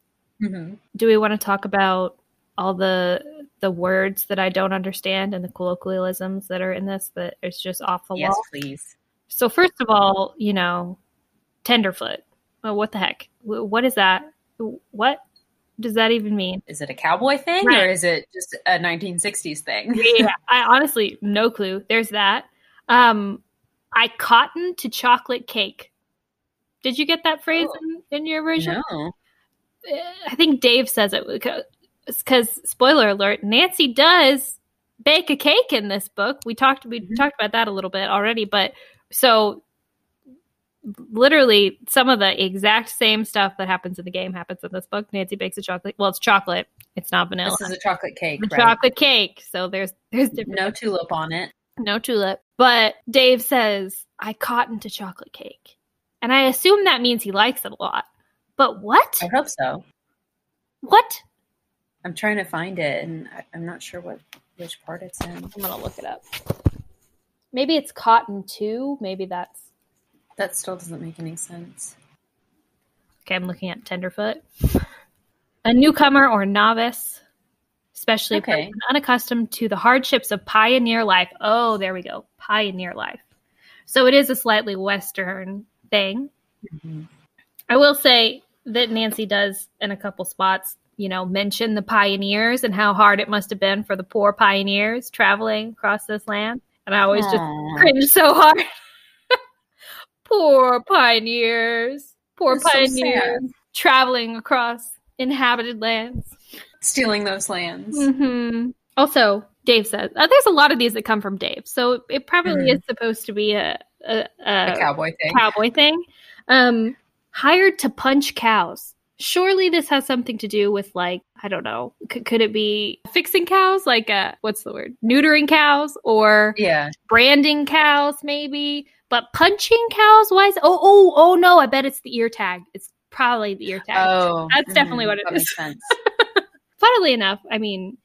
Mhm. do we want to talk about all the the words that i don't understand and the colloquialisms that are in this that is just off the Yes, wall please. So first of all, you know, tenderfoot. Well, what the heck? What is that? What does that even mean? Is it a cowboy thing Right. or is it just a 1960s thing? yeah, I honestly no clue. There's that. Um, I cotton to chocolate cake. Did you get that phrase Oh. in, in your version? No. I think Dave says it because spoiler alert, Nancy does bake a cake in this book. We talked we Mhm. talked about that a little bit already, but so literally some of the exact same stuff that happens in the game happens in this book. Nancy bakes a chocolate. Well, it's chocolate. It's not vanilla. This is a chocolate cake, right? chocolate cake. So there's there's different No tulip on it. no tulip. But Dave says, I cotton to chocolate cake. And I assume that means he likes it a lot. But what? I hope so. What? I'm trying to find it, and I- I'm not sure what which part it's in. I'm gonna look it up. Maybe it's cotton too. Maybe that's That still doesn't make any sense. okay. I'm looking at tenderfoot. A newcomer or novice, especially Okay. unaccustomed to the hardships of pioneer life. Oh, there we go, pioneer life. So it is a slightly Western thing. Mhm. I will say that Nancy does in a couple spots you know, mention the pioneers and how hard it must have been for the poor pioneers traveling across this land. And I always just cringe so hard. poor pioneers, poor That's pioneers so traveling across inhabited lands, stealing those lands. Mm-hmm. Also, Dave says uh, there's a lot of these that come from Dave, so it probably mm. is supposed to be a a, a, a cowboy thing. Cowboy thing. Um, hired to punch cows. Surely this has something to do with like I don't know. C- could it be fixing cows, like uh, what's the word? Neutering cows or yeah, branding cows, maybe. But punching cows, why is oh oh oh no? I bet it's the ear tag. It's probably the ear tag. Oh, that's mm-hmm. definitely what it is. Funnily enough, I mean,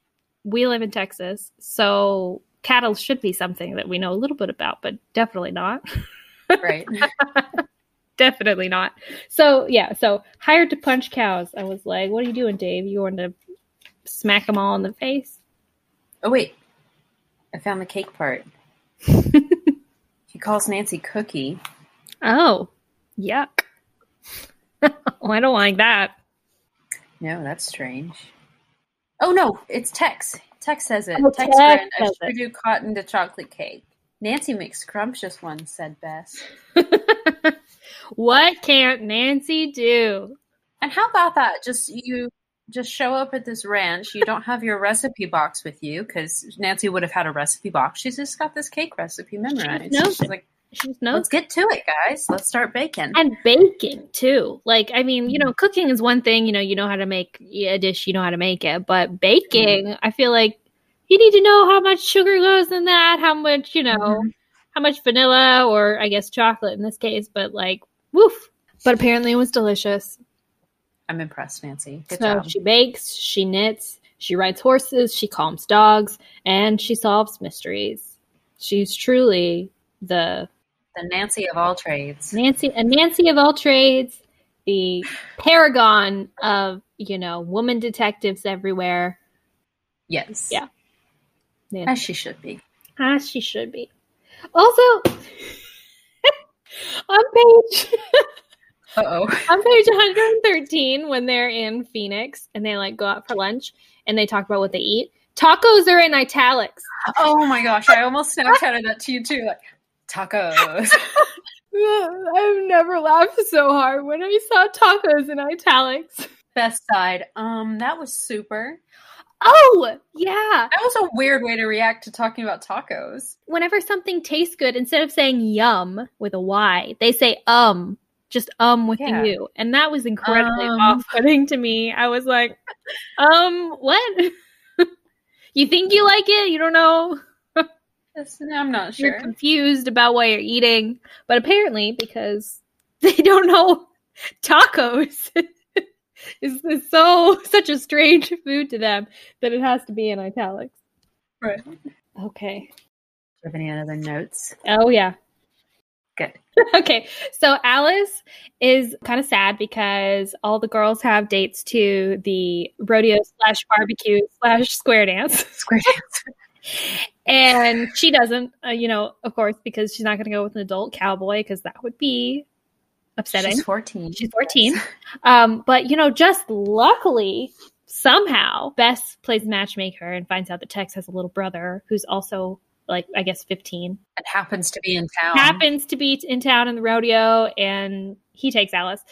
we live in Texas, so cattle should be something that we know a little bit about, but definitely not. Right. definitely not. So yeah, so hired to punch cows. I was like, "What are you doing, Dave? You want to smack them all in the face?" Oh wait, I found the cake part. he calls Nancy Cookie. Oh, yuck! oh, I don't like that. No, that's strange. Oh no, it's Tex. Tex says it. Oh, Tex, Tex Grin, a true cotton to chocolate cake. Nancy makes scrumptious ones, said Bess. what can't Nancy do? And how about that? Just you just show up at this ranch. You don't have your recipe box with you because Nancy would have had a recipe box. She's just got this cake recipe memorized. No, She's like, Let's get to it, guys. Let's start baking. And baking too. Like, I mean, you know, cooking is one thing, you know, you know how to make a dish, you know how to make it. But baking, mm-hmm. I feel like you need to know how much sugar goes in that, how much, you know, mm-hmm. How much vanilla or I guess chocolate in this case, but like, woof. But apparently it was delicious. I'm impressed, Nancy. Good so job. she bakes, she knits, she rides horses, she calms dogs, and she solves mysteries. She's truly the the Nancy of all trades. Nancy, a Nancy of all trades, the paragon of you know woman detectives everywhere. Yes. Yeah. Nancy. As she should be. As she should be. Also, on page. oh. On page 113, when they're in Phoenix and they like go out for lunch and they talk about what they eat, tacos are in italics. Oh my gosh, I almost Snapchatted that to you too. Like, tacos. I've never laughed so hard when I saw tacos in italics. Best side. Um, that was super. Oh, yeah. That was a weird way to react to talking about tacos. Whenever something tastes good, instead of saying yum with a Y, they say um, just um with yeah. you. And that was incredibly um. off putting to me. I was like, um, what? you think you like it? You don't know? I'm not sure. You're confused about what you're eating, but apparently because they don't know tacos is, is so such a strange food to them that it has to be in italics. Right. Okay. Do you have any other notes? Oh yeah. Good. okay. So Alice is kind of sad because all the girls have dates to the rodeo slash barbecue slash square dance. Square dance and she doesn't, uh, you know, of course, because she's not going to go with an adult cowboy because that would be upsetting. She's 14. She's 14. Um, but, you know, just luckily, somehow, Bess plays matchmaker and finds out that Tex has a little brother who's also, like, I guess 15. And happens to be in town. Happens to be in town in the rodeo, and he takes Alice.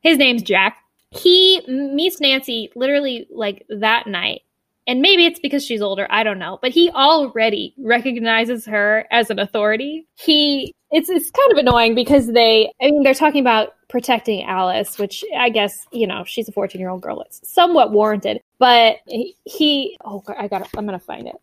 His name's Jack. He meets Nancy literally like that night and maybe it's because she's older i don't know but he already recognizes her as an authority he it's it's kind of annoying because they i mean they're talking about protecting alice which i guess you know she's a 14 year old girl it's somewhat warranted but he, oh i got i'm gonna find it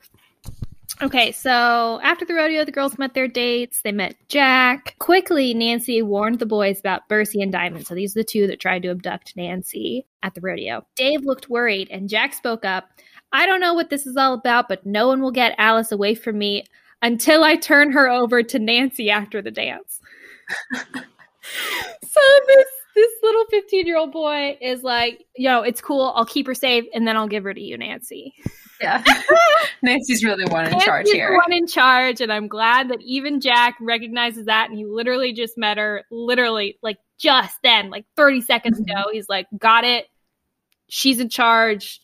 Okay, so after the rodeo, the girls met their dates. They met Jack. Quickly, Nancy warned the boys about Bercy and Diamond. So these are the two that tried to abduct Nancy at the rodeo. Dave looked worried, and Jack spoke up. I don't know what this is all about, but no one will get Alice away from me until I turn her over to Nancy after the dance. so this this little 15 year old boy is like, yo, it's cool. I'll keep her safe and then I'll give her to you, Nancy. Yeah. Nancy's really one in Nancy's charge here. one in charge. And I'm glad that even Jack recognizes that. And he literally just met her, literally, like just then, like 30 seconds mm-hmm. ago. He's like, got it. she's in charge.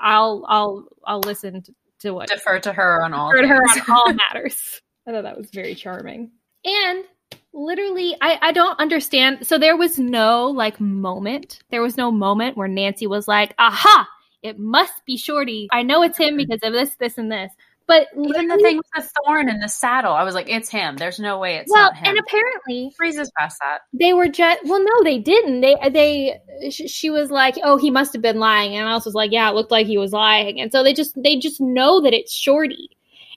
I'll I'll I'll listen to, to what defer to her on all defer to her on all matters. I thought that was very charming. And literally, I I don't understand. So there was no like moment. There was no moment where Nancy was like, "Aha! It must be Shorty. I know it's him because of this, this, and this." But Even the thing with the thorn in the saddle, I was like, it's him. There's no way it's well, not him. and apparently freezes past that. they were just well no they didn't they they sh- she was like oh he must have been lying and I was like yeah it looked like he was lying and so they just they just know that it's shorty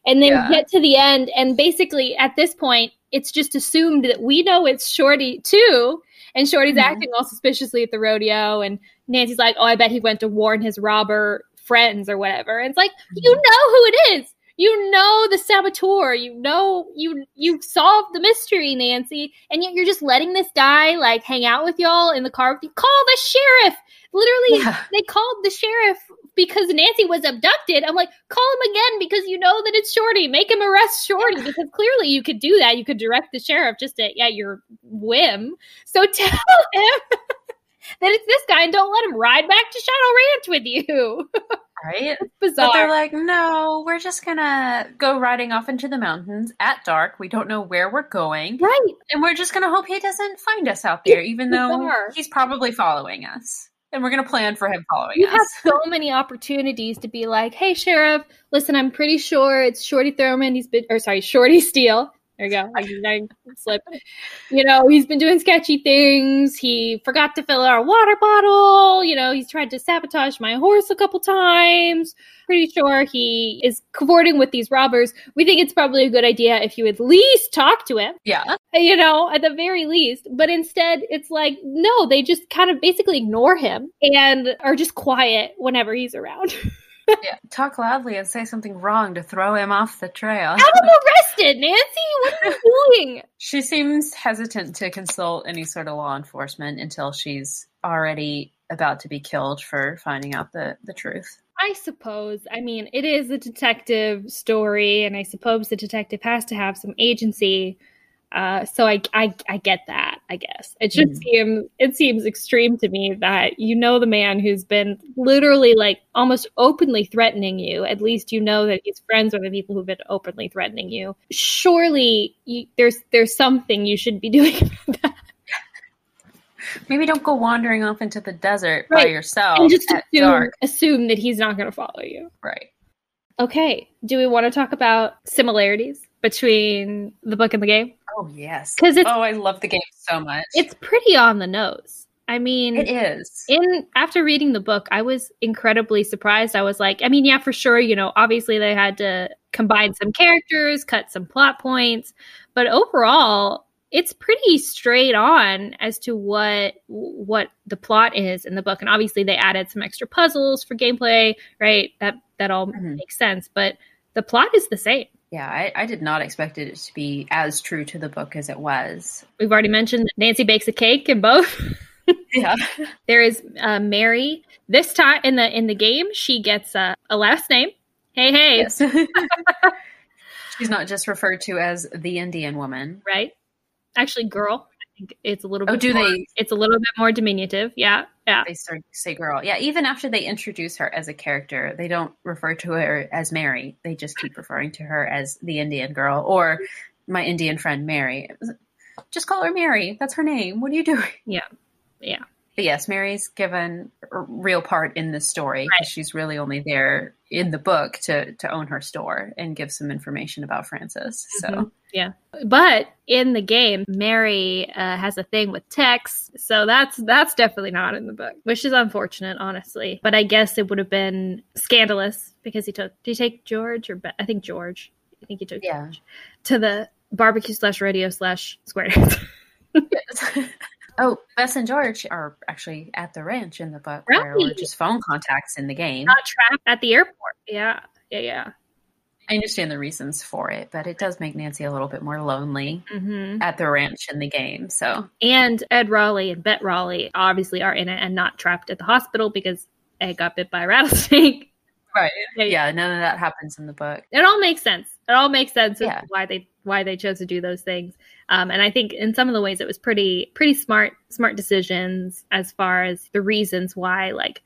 and then Yeah. get to the end and basically at this point it's just assumed that we know it's shorty too and shorty's Mhm. acting all suspiciously at the rodeo and nancy's like oh i bet he went to warn his robber friends or whatever and it's like you know who it is you know the saboteur. You know you you solved the mystery nancy. And yet you're just letting this guy like hang out with y'all in the car with you. Call the sheriff! Literally Yeah. they called the sheriff because nancy was abducted. I'm like call him again because you know that it's shorty. Make him arrest shorty because clearly you could do that. You could direct the sheriff just at, at your whim. So tell him that it's this guy and don't let him ride back to shadow ranch with you Right? bizarre But they're like, no, we're just gonna go riding off into the mountains at dark. We don't know where we're going. right And we're just gonna hope he doesn't find us out there, even though he's probably following us. And we're gonna plan for him following You us. You have so many opportunities to be like, "Hey, sheriff, listen, I'm pretty sure it's Shorty Thurmond. He's been, or sorry, Shorty Steele. There you go. I, slipped. You know, he's been doing sketchy things. He forgot to fill our water bottle. You know, he's tried to sabotage my horse a couple times. Pretty sure he is cavorting with these robbers. We think it's probably a good idea if you at least talk to him yeah. you know, at the very least. But instead, it's like, no, they just kind of basically ignore him and are just quiet whenever he's around. Yeah. Talk loudly and say something wrong to throw him off the trail. Have him arrested, Nancy. What are you doing? She seems hesitant to consult any sort of law enforcement until she's already about to be killed for finding out the, the truth. I suppose. I mean, it is a detective story, and I suppose the detective has to have some agency. Uh, so I, I, I get that. I guess it just Mhm. seems it seems extreme to me that you know the man who's been literally like almost openly threatening you. At least you know that he's friends with the people who've been openly threatening you. Surely you, there's there's something you should be doing. Maybe don't go wandering off into the desert by yourself and just assume, assume that he's not going to follow you. Right. Okay. Do we want to talk about similarities between the book and the game? Oh yes. 'Cause it's- oh, I love the game so much. It's pretty on the nose. I mean, it is. in after reading the book, I was incredibly surprised. I was like, I mean, yeah, for sure, you know, obviously they had to combine some characters, cut some plot points, but overall, it's pretty straight on as to what what the plot is in the book. And obviously they added some extra puzzles for gameplay, right? That that all Mhm. makes sense, but the plot is the same. Yeah, I, I did not expect it to be as true to the book as it was. We've already mentioned that Nancy bakes a cake in both. Yeah. There is uh, Mary. This time in the in the game, she gets uh, a last name. Hey, hey, yes. She's not just referred to as the Indian woman. right? Actually, girl. It's a little. Oh, bit. Oh, do more- they It's a little bit more diminutive. Yeah, yeah. they start to say girl? Yeah, even after they introduce her as a character, they don't refer to her as Mary. They just keep referring to her as the Indian girl or my Indian friend Mary. Just call her Mary. That's her name. What are you doing? Yeah. Yeah. But yes, Mary's given a real part in this story Right. because she's really only there in the book to to own her store and give some information about Frances. So Mhm. Yeah, but in the game, Mary uh, has a thing with Tex, so that's that's definitely not in the book, which is unfortunate, honestly. But I guess it would have been scandalous because he took. Did he take George or Be- I think George? I think he took Yeah. George to the barbecue slash radio slash square dance. oh, Bess and George are actually at the ranch in the book, where Right. just phone contacts in the game. not trapped at the airport. Yeah, yeah, yeah. I understand the reasons for it, but it does make Nancy a little bit more lonely hmm at the ranch in the game. So And Ed Rawley and Bet Rawley obviously are in it and not trapped at the hospital because Ed got bit by a rattlesnake. right, yeah, none of that happens in the book. It all makes sense. It all makes sense Yeah. why they why they chose to do those things. Um, and I think in some of the ways it was pretty pretty smart smart decisions as far as the reasons why like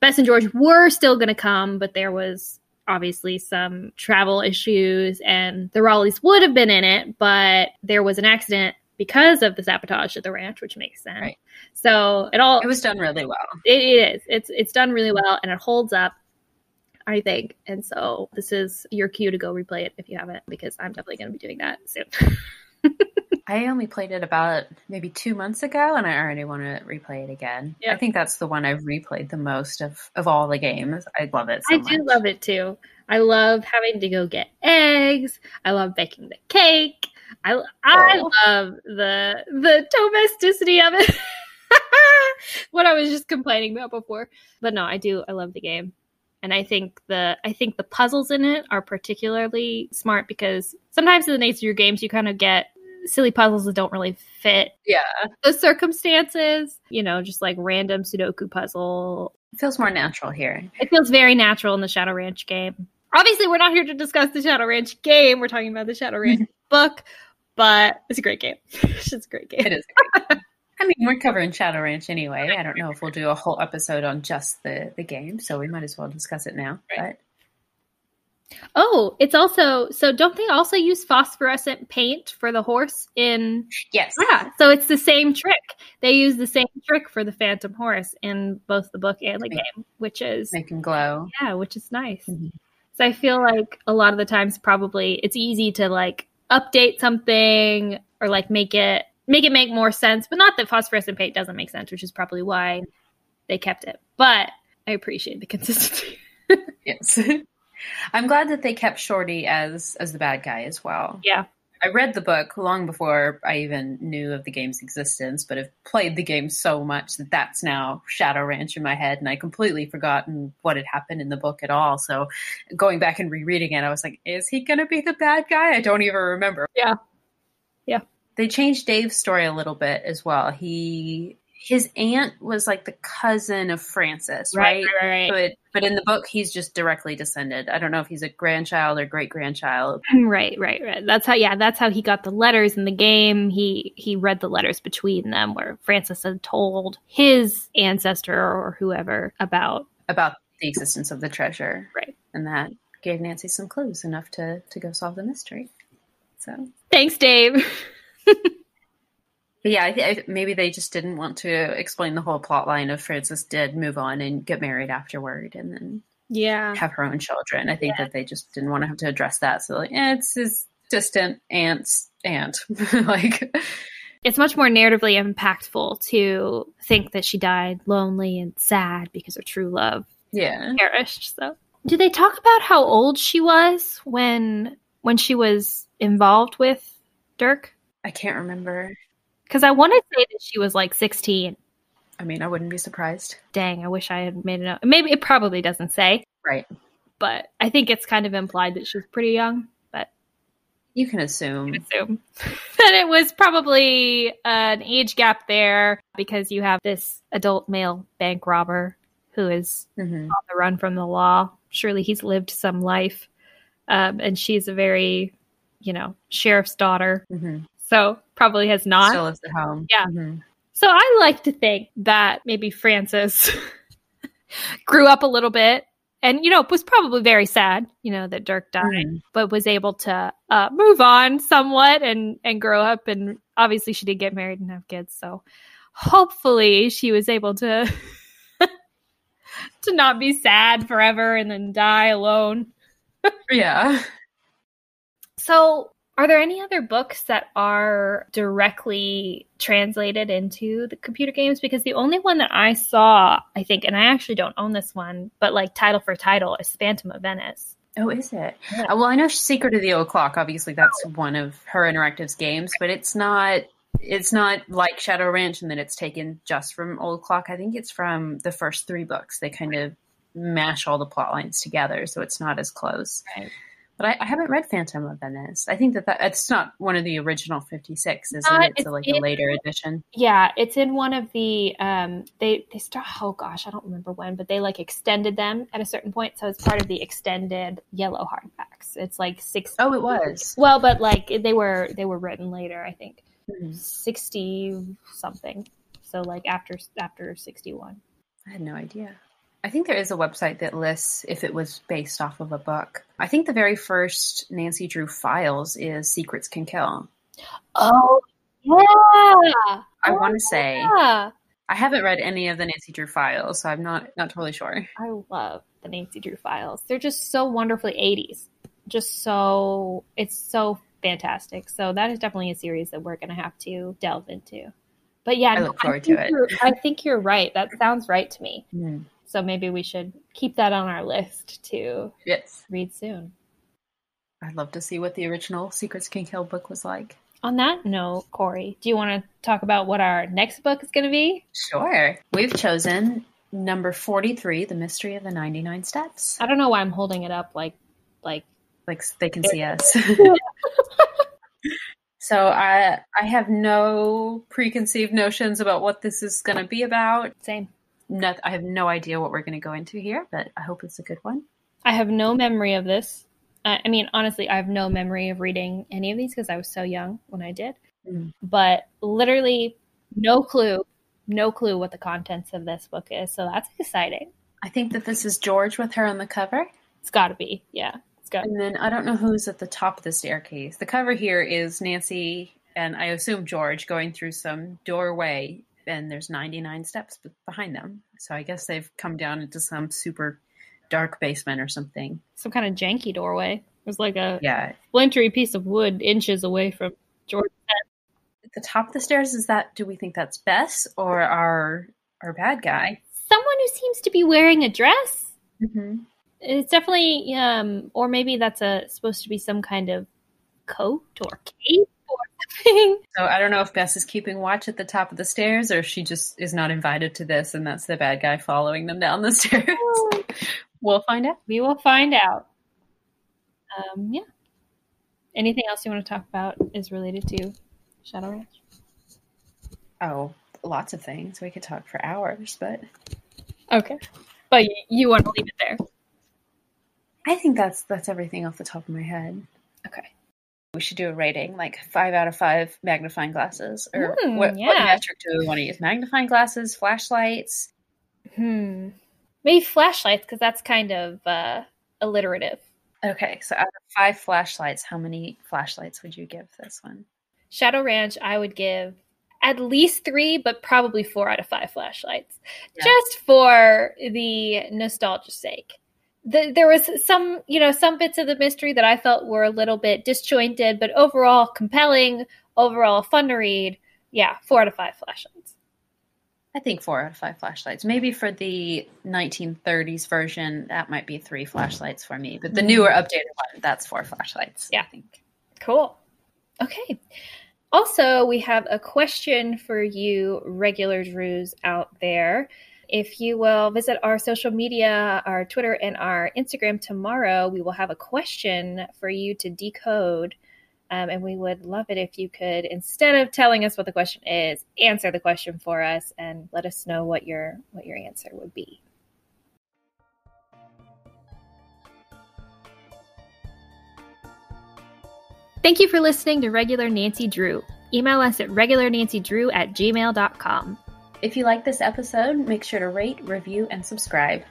Bess and George were still going to come, but there was obviously some travel issues, and the Rawleys would have been in it, but there was an accident because of the sabotage at the ranch, which makes sense. Right. So it all it was done really well. It, it is. It's it's done really well, and it holds up. I think, and so this is your cue to go replay it if you haven't, because I'm definitely going to be doing that soon. I only played it about maybe two months ago, and I already want to replay it again. Yeah. I think that's the one I've replayed the most of of all the games. I love it. So I do love it too. I love having to go get eggs. I love baking the cake. I I oh. love the the domesticity of it. what I was just complaining about before. But no, I do. I love the game. And I think the I think the puzzles in it are particularly smart because sometimes in the nature of your games you kind of get silly puzzles that don't really fit yeah. the circumstances you know just like random sudoku puzzle. It feels more natural here. It feels very natural in the shadow ranch game. Obviously we're not here to discuss the shadow ranch game. We're talking about the shadow ranch book but it's a great game. It's a great game. It is I mean, we're covering Shadow Ranch anyway. I don't know if we'll do a whole episode on just the the game, so we might as well discuss it now. Right. But Oh, it's also so don't they also use phosphorescent paint for the horse in Yes. Yeah. So it's the same trick. They use the same trick for the phantom horse in both the book and the make, game, which is make him glow. Yeah, which is nice. Mm-hmm. So I feel like a lot of the times probably it's easy to like update something or like make it make it make more sense, but not that phosphorescent paint doesn't make sense, which is probably why they kept it. But I appreciate the consistency. yes. I'm glad that they kept Shorty as as the bad guy as well. Yeah. I read the book long before I even knew of the game's existence, but have played the game so much that that's now Shadow Ranch in my head, and I completely forgotten what had happened in the book at all. So, going back and rereading it, I was like, "Is he going to be the bad guy?" I don't even remember. Yeah, yeah. They changed Dave's story a little bit as well. He his aunt was like the cousin of Frances, right? Right, right, right. But but in the book, he's just directly descended. I don't know if he's a grandchild or great grandchild. Mm, right, right, right. That's how. Yeah, that's how he got the letters in the game. He he read the letters between them, where Frances had told his ancestor or whoever about about the existence of the treasure, right? And that gave Nancy some clues enough to to go solve the mystery. So thanks, Dave. Yeah, I th- maybe they just didn't want to explain the whole plot line of Frances did move on and get married afterward, and then yeah, have her own children. I think yeah. that they just didn't want to have to address that. So like, eh, it's his distant aunt's aunt, like. It's much more narratively impactful to think that she died lonely and sad because her true love yeah perished. So, do they talk about how old she was when when she was involved with Dirk? I can't remember. Because I want to say that she was like 16. I mean, I wouldn't be surprised. Dang, I wish I had made it up. Maybe it probably doesn't say. Right. But I think it's kind of implied that she's pretty young. But you can assume. You can assume that it was probably an age gap there because you have this adult male bank robber who is mm-hmm. on the run from the law. Surely he's lived some life. Um, and she's a very, you know, sheriff's daughter. Mm-hmm. So probably has not. Still lives at home. Yeah. Mm-hmm. So I like to think that maybe Frances grew up a little bit and, you know, was probably very sad, you know, that Dirk died, mm-hmm. but was able to uh, move on somewhat and, and grow up. And obviously she did get married and have kids. So hopefully she was able to. to not be sad forever and then die alone. yeah. So are there any other books that are directly translated into the computer games? Because the only one that I saw, I think, and I actually don't own this one, but like title for title is Phantom of Venice. Oh, is it? Yeah. Uh, well, I know Secret of the Old Clock. Obviously, that's one of Her Interactive's games, but it's not. It's not like Shadow Ranch in that it's taken just from Old Clock. I think it's from the first three books. They kind of mash all the plot lines together, so it's not as close. Right. But I, I, haven't read Phantom of Venice. I think that, that it's not one of the original 56, isn't it? It's, it's like in, a later edition. Yeah, it's in one of the um they they start oh gosh, I don't remember when, but they like extended them at a certain point, so it's part of the extended yellow hardbacks. It's like 60 Oh, it was. Well, but like they were they were written later, I think. Mm-hmm. 60 something. So like after after 61. I had no idea. I think there is a website that lists if it was based off of a book. I think the very first Nancy Drew files is Secrets Can Kill. Oh, yeah. I want to say Yeah. I haven't read any of the Nancy Drew files, so I'm not not totally sure. I love the Nancy Drew files. They're just so wonderfully 80s. Just so, it's so fantastic. So that is definitely a series that we're going to have to delve into. But yeah, I look forward think to it. you're- I think you're right. That sounds right to me. Mm. So maybe we should keep that on our list to Yes, read soon. I'd love to see what the original Secrets Can Kill book was like. On that note, Corey, do you want to talk about what our next book is going to be? Sure. We've chosen number 43, The Mystery of the 99 Steps. I don't know why I'm holding it up like, like, Like they can see us. so I I have no preconceived notions about what this is going to be about. same. No, I have no idea what we're going to go into here, but I hope it's a good one. I have no memory of this. I I mean, honestly, I have no memory of reading any of these because I was so young when I did. Mm. But literally, no clue, no clue what the contents of this book is. So that's exciting. I think that this is George with her on the cover. It's got to be, yeah. It's got. And then I don't know who's at the top of the staircase. The cover here is Nancy and I assume George going through some doorway, and there's 99 steps behind them. So I guess they've come down into some super dark basement or something. some kind of janky doorway. It was like a Yeah. splintery piece of wood inches away from George. At the top of the stairs, is that, do we think that's Bess or our, our bad guy? Someone who seems to be wearing a dress. Mm-hmm. It's definitely, um, or maybe that's a supposed to be some kind of coat or cape. So I don't know if Bess is keeping watch at the top of the stairs or if she just is not invited to this and that's the bad guy following them down the stairs. we'll find out. We will find out. Um, yeah. Anything else you want to talk about is related to Shadow Ranch? Oh, lots of things. We could talk for hours, but Okay, but you, you want to leave it there? I think that's that's everything off the top of my head. Okay. We should do a rating, like five out of five magnifying glasses. Or Mm, what, what metric do we want to use? Magnifying glasses, flashlights? Hmm. Maybe flashlights because that's kind of uh, alliterative. Okay, so out of five flashlights, how many flashlights would you give this one? Shadow Ranch, I would give at least three, but probably four out of five flashlights, Yeah. just for the nostalgia's sake. The, there was some, you know, some bits of the mystery that I felt were a little bit disjointed, but overall compelling, overall fun to read. Yeah, four out of five flashlights. I think four out of five flashlights. Maybe for the 1930s version, that might be three flashlights for me. But the mm-hmm. newer, updated one, that's four flashlights. Yeah. I think. Cool. Okay. Also, we have a question for you, regular Drews out there. If you will visit our social media, our Twitter and our Instagram tomorrow, we will have a question for you to decode. Um, and we would love it if you could, instead of telling us what the question is, answer the question for us and let us know what your what your answer would be. Thank you for listening to Regular Nancy Drew. Email us at regularnancydrew at gmail.com. If you like this episode, make sure to rate, review, and subscribe.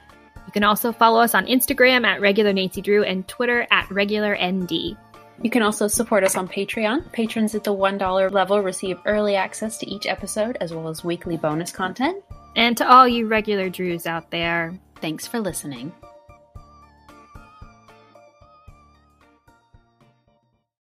You can also follow us on Instagram at Regular Nancy Drew and Twitter at Regular ND. You can also support us on Patreon. Patrons at the $1 level receive early access to each episode as well as weekly bonus content. And to all you regular Drews out there, Thanks for listening.